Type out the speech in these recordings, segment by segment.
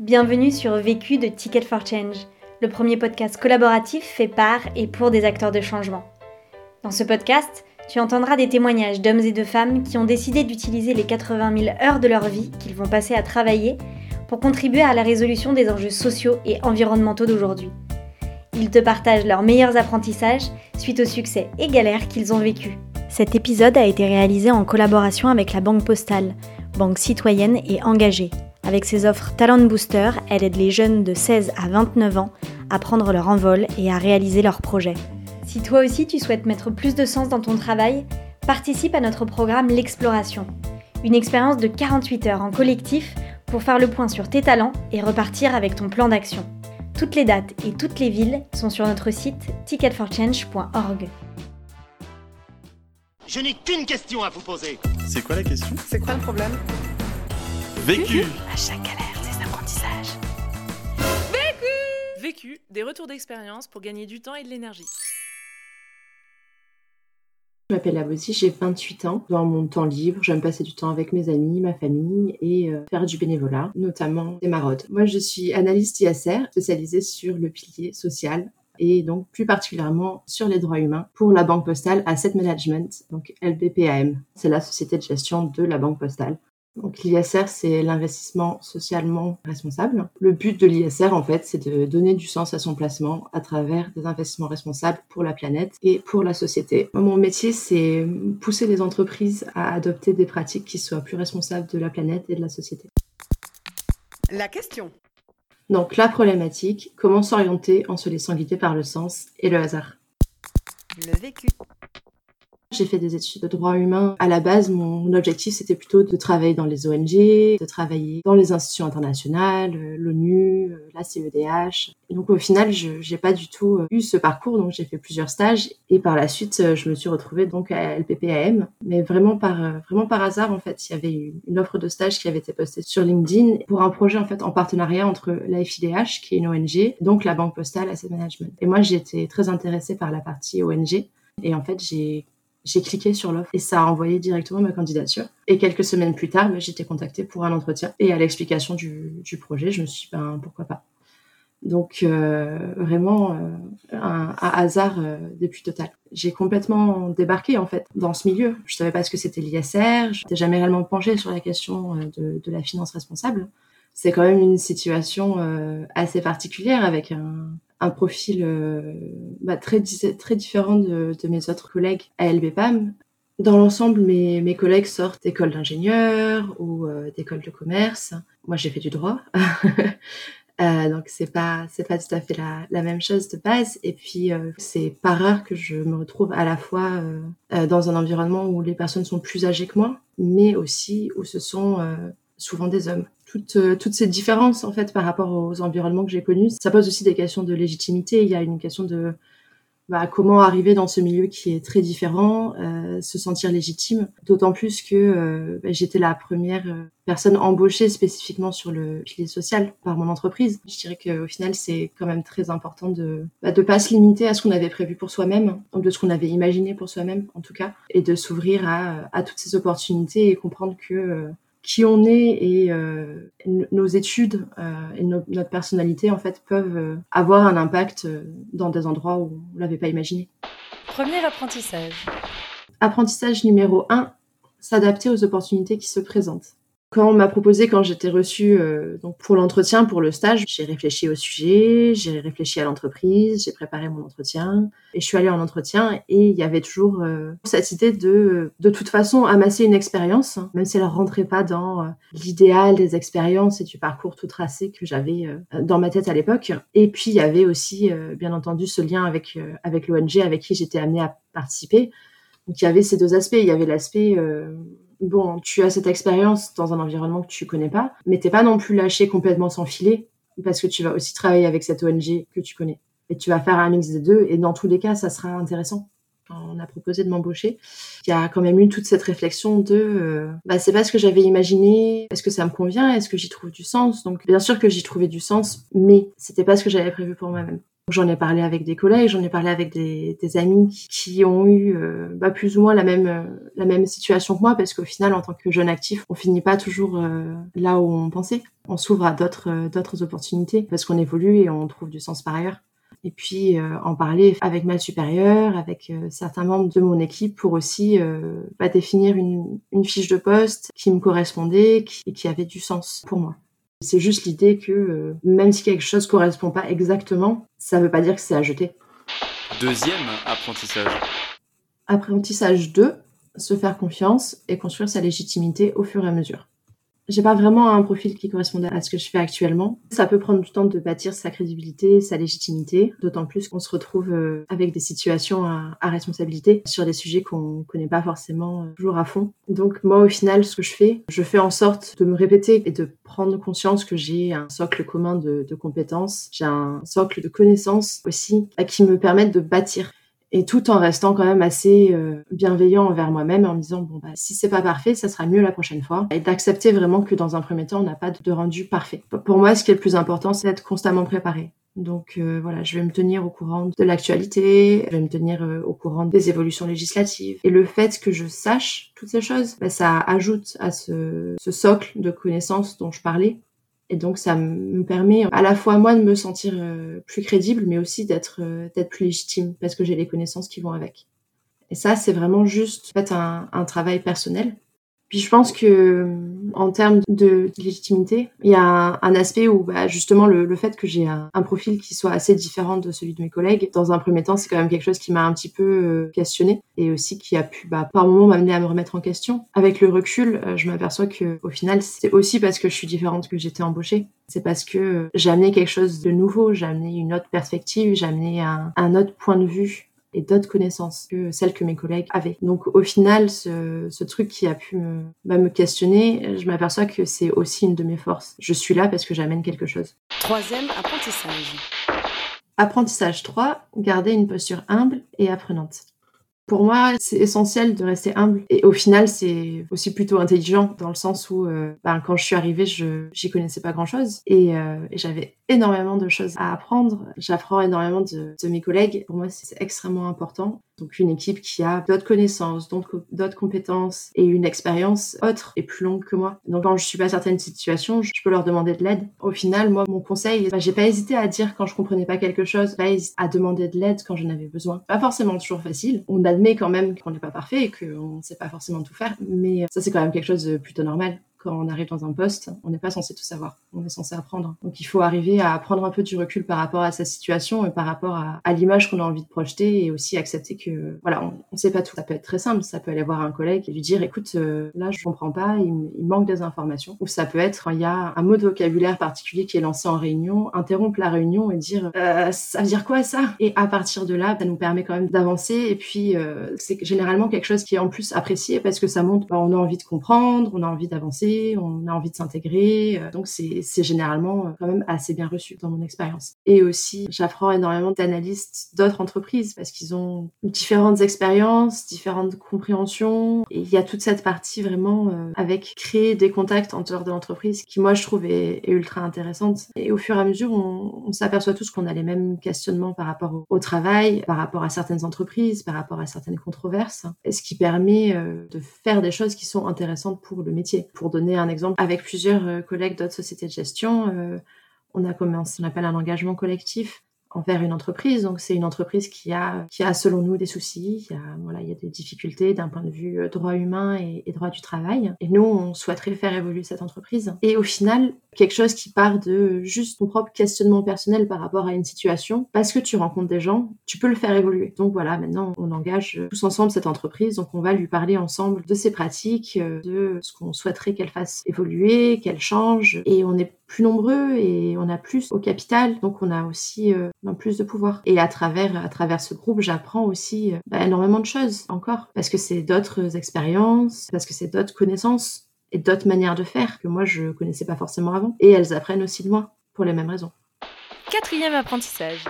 Bienvenue sur Vécu de Ticket for Change, le premier podcast collaboratif fait par et pour des acteurs de changement. Dans ce podcast, tu entendras des témoignages d'hommes et de femmes qui ont décidé d'utiliser les 80 000 heures de leur vie qu'ils vont passer à travailler pour contribuer à la résolution des enjeux sociaux et environnementaux d'aujourd'hui. Ils te partagent leurs meilleurs apprentissages suite aux succès et galères qu'ils ont vécus. Cet épisode a été réalisé en collaboration avec la Banque Postale, banque citoyenne et engagée. Avec ses offres Talent Booster, elle aide les jeunes de 16 à 29 ans à prendre leur envol et à réaliser leurs projets. Si toi aussi tu souhaites mettre plus de sens dans ton travail, participe à notre programme L'Exploration, une expérience de 48 heures en collectif pour faire le point sur tes talents et repartir avec ton plan d'action. Toutes les dates et toutes les villes sont sur notre site ticketforchange.org. Je n'ai qu'une question à vous poser. C'est quoi la question? C'est quoi le problème? Vécu À chaque galère, ses apprentissages. Vécu, des retours d'expérience pour gagner du temps et de l'énergie. Je m'appelle Abossi, j'ai 28 ans. Dans mon temps libre, j'aime passer du temps avec mes amis, ma famille et euh, faire du bénévolat, notamment des maraudes. Moi, je suis analyste ISR, spécialisée sur le pilier social et donc plus particulièrement sur les droits humains pour la Banque Postale Asset Management, donc LBPAM. C'est la société de gestion de la Banque Postale. Donc l'ISR, c'est l'investissement socialement responsable. Le but de l'ISR, en fait, c'est de donner du sens à son placement à travers des investissements responsables pour la planète et pour la société. Mon métier, c'est pousser les entreprises à adopter des pratiques qui soient plus responsables de la planète et de la société. La question. Donc la problématique, comment s'orienter en se laissant guider par le sens et le hasard? Le vécu. J'ai fait des études de droit humain. À la base, mon objectif, c'était plutôt de travailler dans les ONG, de travailler dans les institutions internationales, euh, l'ONU, euh, la CEDH. Donc, au final, je n'ai pas du tout euh, eu ce parcours. Donc, j'ai fait plusieurs stages. Et par la suite, je me suis retrouvée donc à LPPAM. Mais vraiment par, vraiment par hasard, en fait. Il y avait une offre de stage qui avait été postée sur LinkedIn pour un projet, en fait, en partenariat entre la FIDH, qui est une ONG, donc la Banque Postale Asset Management. Et moi, été très intéressée par la partie ONG. Et en fait, j'ai j'ai cliqué sur l'offre et ça a envoyé directement ma candidature. Et quelques semaines plus tard, j'ai été contactée pour un entretien. Et à l'explication du, projet, je me suis dit, ben, pourquoi pas. Donc euh, vraiment euh, un, hasard euh, des plus total. J'ai complètement débarqué en fait dans ce milieu. Je savais pas ce que c'était l'ISR. Je n'étais jamais réellement penchée sur la question euh, de la finance responsable. C'est quand même une situation euh, assez particulière avec un, un profil euh, bah, très, très différent de, de, mes autres collègues à LBPAM. Dans l'ensemble, mes, mes collègues sortent d'écoles d'ingénieurs ou euh, d'écoles de commerce. Moi, j'ai fait du droit. euh, donc, c'est pas, c'est pas tout à fait la, la, même chose de base. Et puis, euh, c'est pas rare que je me retrouve à la fois euh, dans un environnement où les personnes sont plus âgées que moi, mais aussi où ce sont souvent des hommes toutes, euh, toutes ces différences en fait par rapport aux environnements que j'ai connus. Ça pose aussi des questions de légitimité. Il y a une question de bah, comment arriver dans ce milieu qui est très différent, euh, se sentir légitime. D'autant plus que euh, bah, j'étais la première personne embauchée spécifiquement sur le pilier social par mon entreprise. Je dirais qu'au final, c'est quand même très important de bah, pas se limiter à ce qu'on avait prévu pour soi-même, de ce qu'on avait imaginé pour soi-même en tout cas, et de s'ouvrir à toutes ces opportunités et comprendre que qui on est et euh, nos études euh, et no notre personnalité en fait peuvent euh, avoir un impact euh, dans des endroits où on l'avait pas imaginé. Premier apprentissage. Apprentissage numéro 1, s'adapter aux opportunités qui se présentent. Quand on m'a proposé, quand j'étais reçue euh, donc pour l'entretien, pour le stage, j'ai réfléchi au sujet, j'ai réfléchi à l'entreprise, j'ai préparé mon entretien et je suis allée en entretien et il y avait toujours euh, cette idée de de toute façon amasser une expérience, hein, même si elle rentrait pas dans euh, l'idéal des expériences et du parcours tout tracé que j'avais euh, dans ma tête à l'époque. Et puis il y avait aussi euh, bien entendu ce lien avec avec l'ONG avec qui j'étais amenée à participer. Donc il y avait ces deux aspects. Il y avait l'aspect bon, tu as cette expérience dans un environnement que tu connais pas, mais t'es pas non plus lâché complètement sans filet, parce que tu vas aussi travailler avec cette ONG que tu connais. Et tu vas faire un mix des deux, et dans tous les cas, ça sera intéressant. On a proposé de m'embaucher, il y a quand même eu toute cette réflexion de, euh, bah, c'est pas ce que j'avais imaginé, est-ce que ça me convient, est-ce que j'y trouve du sens? Donc, bien sûr que j'y trouvais du sens, mais c'était pas ce que j'avais prévu pour moi-même. J'en ai parlé avec des collègues, j'en ai parlé avec des, amis qui ont eu euh, bah, plus ou moins la même euh, la même situation que moi, parce qu'au final, en tant que jeune actif, on finit pas toujours euh, là où on pensait. On s'ouvre à d'autres opportunités parce qu'on évolue et on trouve du sens par ailleurs et puis en parler avec ma supérieure, avec certains membres de mon équipe pour aussi bah, définir une, une, fiche de poste qui me correspondait et qui avait du sens pour moi. C'est juste l'idée que même si quelque chose correspond pas exactement, ça veut pas dire que c'est à jeter. Deuxième apprentissage. Apprentissage 2, se faire confiance et construire sa légitimité au fur et à mesure. J'ai pas vraiment un profil qui correspondait à ce que je fais actuellement. Ça peut prendre du temps de bâtir sa crédibilité, sa légitimité, d'autant plus qu'on se retrouve euh, avec des situations à, responsabilité sur des sujets qu'on connaît pas forcément euh, toujours à fond. Donc moi au final ce que je fais, je fais en sorte de me répéter et de prendre conscience que j'ai un socle commun de, de compétences, j'ai un socle de connaissances aussi qui me permettent de bâtir et tout en restant quand même assez euh, bienveillant envers moi-même en me disant bon bah si c'est pas parfait ça sera mieux la prochaine fois. Et d'accepter vraiment que dans un premier temps on n'a pas de rendu parfait. Pour moi ce qui est le plus important c'est d'être constamment préparé. Donc euh, voilà, je vais me tenir au courant de l'actualité, je vais me tenir euh, au courant des évolutions législatives. Et le fait que je sache toutes ces choses, bah, ça ajoute à ce, ce socle de connaissances dont je parlais et donc ça me permet à la fois moi de me sentir euh, plus crédible, mais aussi d'être euh, d'être plus légitime parce que j'ai les connaissances qui vont avec. Et ça, c'est vraiment juste en fait, un, un travail personnel puis je pense que en termes de légitimité, il y a un, aspect où bah, justement le, fait que j'ai un, profil qui soit assez différent de celui de mes collègues, dans un premier temps, c'est quand même quelque chose qui m'a un petit peu euh, questionné et aussi qui a pu bah, par moments m'amener à me remettre en question. Avec le recul, euh, je m'aperçois que au final, c'est aussi parce que je suis différente que j'étais embauchée. C'est parce que j'ai amené quelque chose de nouveau, j'ai amené une autre perspective, j'ai amené un autre point de vue et d'autres connaissances que celles que mes collègues avaient. Donc au final, ce, ce truc qui a pu me, bah, me questionner, je m'aperçois que c'est aussi une de mes forces. Je suis là parce que j'amène quelque chose. Troisième apprentissage. Apprentissage 3, garder une posture humble et apprenante. Pour moi, c'est essentiel de rester humble. Et au final, c'est aussi plutôt intelligent dans le sens où, euh, ben, quand je suis arrivée, je j'y connaissais pas grand-chose et, euh, et j'avais énormément de choses à apprendre. J'apprends énormément de, mes collègues. Pour moi, c'est extrêmement important. Donc une équipe qui a d'autres connaissances, d'autres compétences et une expérience autre et plus longue que moi. Donc quand je suis pas certaine situation, je peux leur demander de l'aide. Au final, moi, mon conseil, bah, j'ai pas hésité à dire quand je comprenais pas quelque chose, pas à demander de l'aide quand j'en avais besoin. Pas forcément toujours facile. On admet quand même qu'on n'est pas parfait et qu'on ne sait pas forcément tout faire, mais ça c'est quand même quelque chose de plutôt normal quand on arrive dans un poste, on n'est pas censé tout savoir, on est censé apprendre. Donc il faut arriver à prendre un peu du recul par rapport à sa situation et par rapport à, l'image qu'on a envie de projeter et aussi accepter que voilà, on, ne sait pas tout. Ça peut être très simple, ça peut aller voir un collègue et lui dire écoute, euh, là je comprends pas, il, il, manque des informations. Ou ça peut être il y a un mot de vocabulaire particulier qui est lancé en réunion, interrompre la réunion et dire euh, ça veut dire quoi ça? Et à partir de là, ça nous permet quand même d'avancer et puis euh, c'est généralement quelque chose qui est en plus apprécié parce que ça montre bah, on a envie de comprendre, on a envie d'avancer on a envie de s'intégrer. Euh, donc c'est généralement euh, quand même assez bien reçu dans mon expérience. Et aussi, j'apprends énormément d'analystes d'autres entreprises parce qu'ils ont différentes expériences, différentes compréhensions. Et il y a toute cette partie vraiment euh, avec créer des contacts en dehors de l'entreprise qui moi je trouve est, ultra intéressante. Et au fur et à mesure, on, s'aperçoit tous qu'on a les mêmes questionnements par rapport au, au, travail, par rapport à certaines entreprises, par rapport à certaines controverses. Ce qui permet de faire des choses qui sont intéressantes pour le métier, pour donner un exemple, avec plusieurs euh, collègues d'autres sociétés de gestion, euh, on a commencé ce qu'on appelle un engagement collectif envers une entreprise. Donc c'est une entreprise qui a, qui a selon nous des soucis, il y a, voilà, il y a des difficultés d'un point de vue euh, droit humain et, et, droit du travail. Et nous, on souhaiterait faire évoluer cette entreprise. Et au final, quelque chose qui part de juste ton propre questionnement personnel par rapport à une situation, parce que tu rencontres des gens, tu peux le faire évoluer. Donc voilà, maintenant on engage tous ensemble cette entreprise, donc on va lui parler ensemble de ses pratiques, euh, de ce qu'on souhaiterait qu'elle fasse évoluer, qu'elle change, et on est plus nombreux et on a plus au capital, donc on a aussi euh, plus de pouvoir. Et à travers, à travers ce groupe, j'apprends aussi euh, bah, énormément de choses encore, parce que c'est d'autres expériences, parce que c'est d'autres connaissances et d'autres manières de faire que moi je connaissais pas forcément avant. Et elles apprennent aussi de moi, pour les mêmes raisons. Quatrième apprentissage.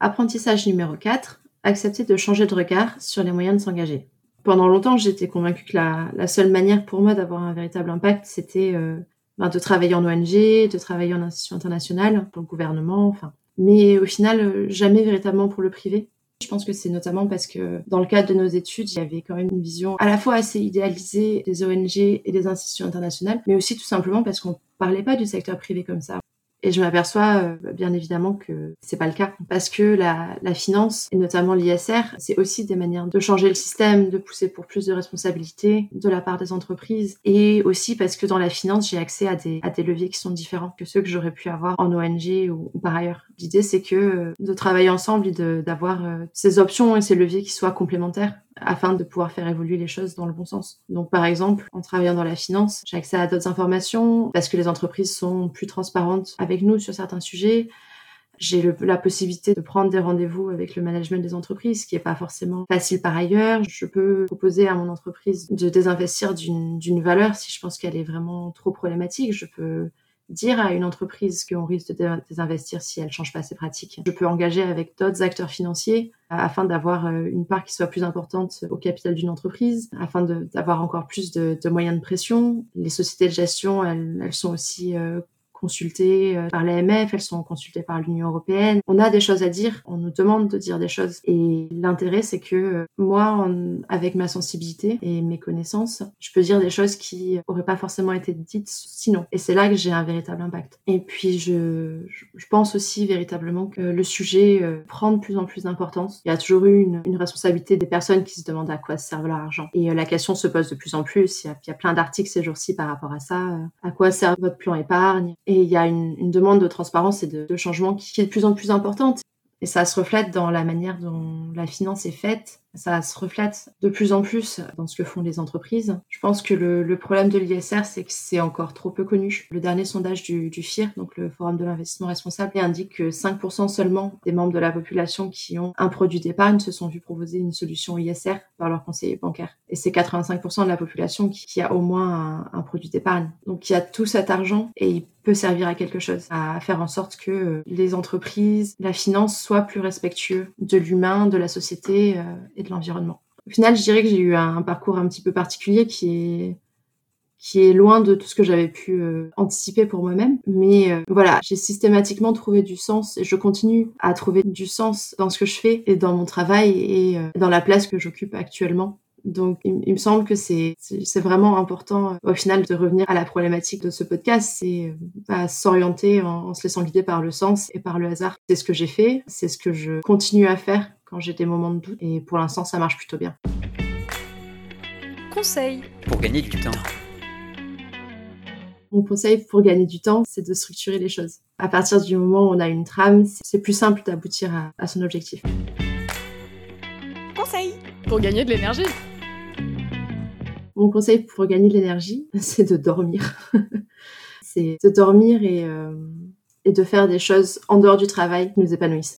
Apprentissage numéro 4, accepter de changer de regard sur les moyens de s'engager. Pendant longtemps, j'étais convaincue que la, la, seule manière pour moi d'avoir un véritable impact, c'était euh, de travailler en ONG, de travailler en institution internationale, pour le gouvernement, enfin mais au final, jamais véritablement pour le privé. Je pense que c'est notamment parce que dans le cadre de nos études, il y avait quand même une vision à la fois assez idéalisée des ONG et des institutions internationales, mais aussi tout simplement parce qu'on parlait pas du secteur privé comme ça. Et je m'aperçois euh, bien évidemment que c'est pas le cas. Parce que la, la finance et notamment l'ISR, c'est aussi des manières de changer le système, de pousser pour plus de responsabilités de la part des entreprises. Et aussi parce que dans la finance, j'ai accès à des, à des leviers qui sont différents que ceux que j'aurais pu avoir en ONG ou, ou par ailleurs. L'idée, c'est que euh, de travailler ensemble et d'avoir euh, ces options et ces leviers qui soient complémentaires afin de pouvoir faire évoluer les choses dans le bon sens. Donc par exemple, en travaillant dans la finance, j'ai accès à d'autres informations parce que les entreprises sont plus transparentes avec nous sur certains sujets. J'ai la possibilité de prendre des rendez-vous avec le management des entreprises, ce qui n'est pas forcément facile par ailleurs. Je peux proposer à mon entreprise de désinvestir d'une valeur si je pense qu'elle est vraiment trop problématique. Je peux dire à une entreprise qu'on risque de désinvestir si elle change pas ses pratiques. Je peux engager avec d'autres acteurs financiers afin d'avoir euh, une part qui soit plus importante au capital d'une entreprise, afin d'avoir encore plus de, moyens de pression. Les sociétés de gestion, elles, elles sont aussi euh, consultées euh, par l'AMF, elles sont consultées par l'Union européenne. On a des choses à dire, on nous demande de dire des choses. Et l'intérêt, c'est que euh, moi, avec ma sensibilité et mes connaissances, je peux dire des choses qui auraient pas forcément été dites sinon. Et c'est là que j'ai un véritable impact. Et puis, je, je pense aussi véritablement que le sujet euh, prend de plus en plus d'importance. Il y a toujours eu une, une, responsabilité des personnes qui se demandent à quoi sert leur argent. Et la question se pose de plus en plus. Il y a, il y a plein d'articles ces jours-ci par rapport à ça. À quoi sert votre plan épargne il y a une, demande de transparence et de, changement qui est de plus en plus importante. Et ça se reflète dans la manière dont la finance est faite ça se reflète de plus en plus dans ce que font les entreprises. Je pense que le, le problème de l'ISR, c'est que c'est encore trop peu connu. Le dernier sondage du, du FIR, donc le Forum de l'investissement responsable, indique que 5% seulement des membres de la population qui ont un produit d'épargne se sont vus proposer une solution ISR par leur conseiller bancaire. Et c'est 85% de la population qui, qui a au moins un, un produit d'épargne. Donc il y a tout cet argent et il peut servir à quelque chose, à faire en sorte que les entreprises, la finance soient plus respectueux de l'humain, de la société l'environnement. Au final, je dirais que j'ai eu un, parcours un petit peu particulier qui est qui est loin de tout ce que j'avais pu euh, anticiper pour moi-même. Mais euh, voilà, j'ai systématiquement trouvé du sens et je continue à trouver du sens dans ce que je fais et dans mon travail et euh, dans la place que j'occupe actuellement. Donc, il, me semble que c'est c'est vraiment important au final de revenir à la problématique de ce podcast, c'est à s'orienter en, en se laissant guider par le sens et par le hasard. C'est ce que j'ai fait, c'est ce que je continue à faire quand j'ai des moments de doute. Et pour l'instant, ça marche plutôt bien. Conseil pour gagner du temps. Mon conseil pour gagner du temps, c'est de structurer les choses. À partir du moment où on a une trame, c'est plus simple d'aboutir à, à, son objectif. Conseil pour gagner de l'énergie. Mon conseil pour gagner de l'énergie, c'est de dormir. c'est de dormir et, euh, et de faire des choses en dehors du travail qui nous épanouissent.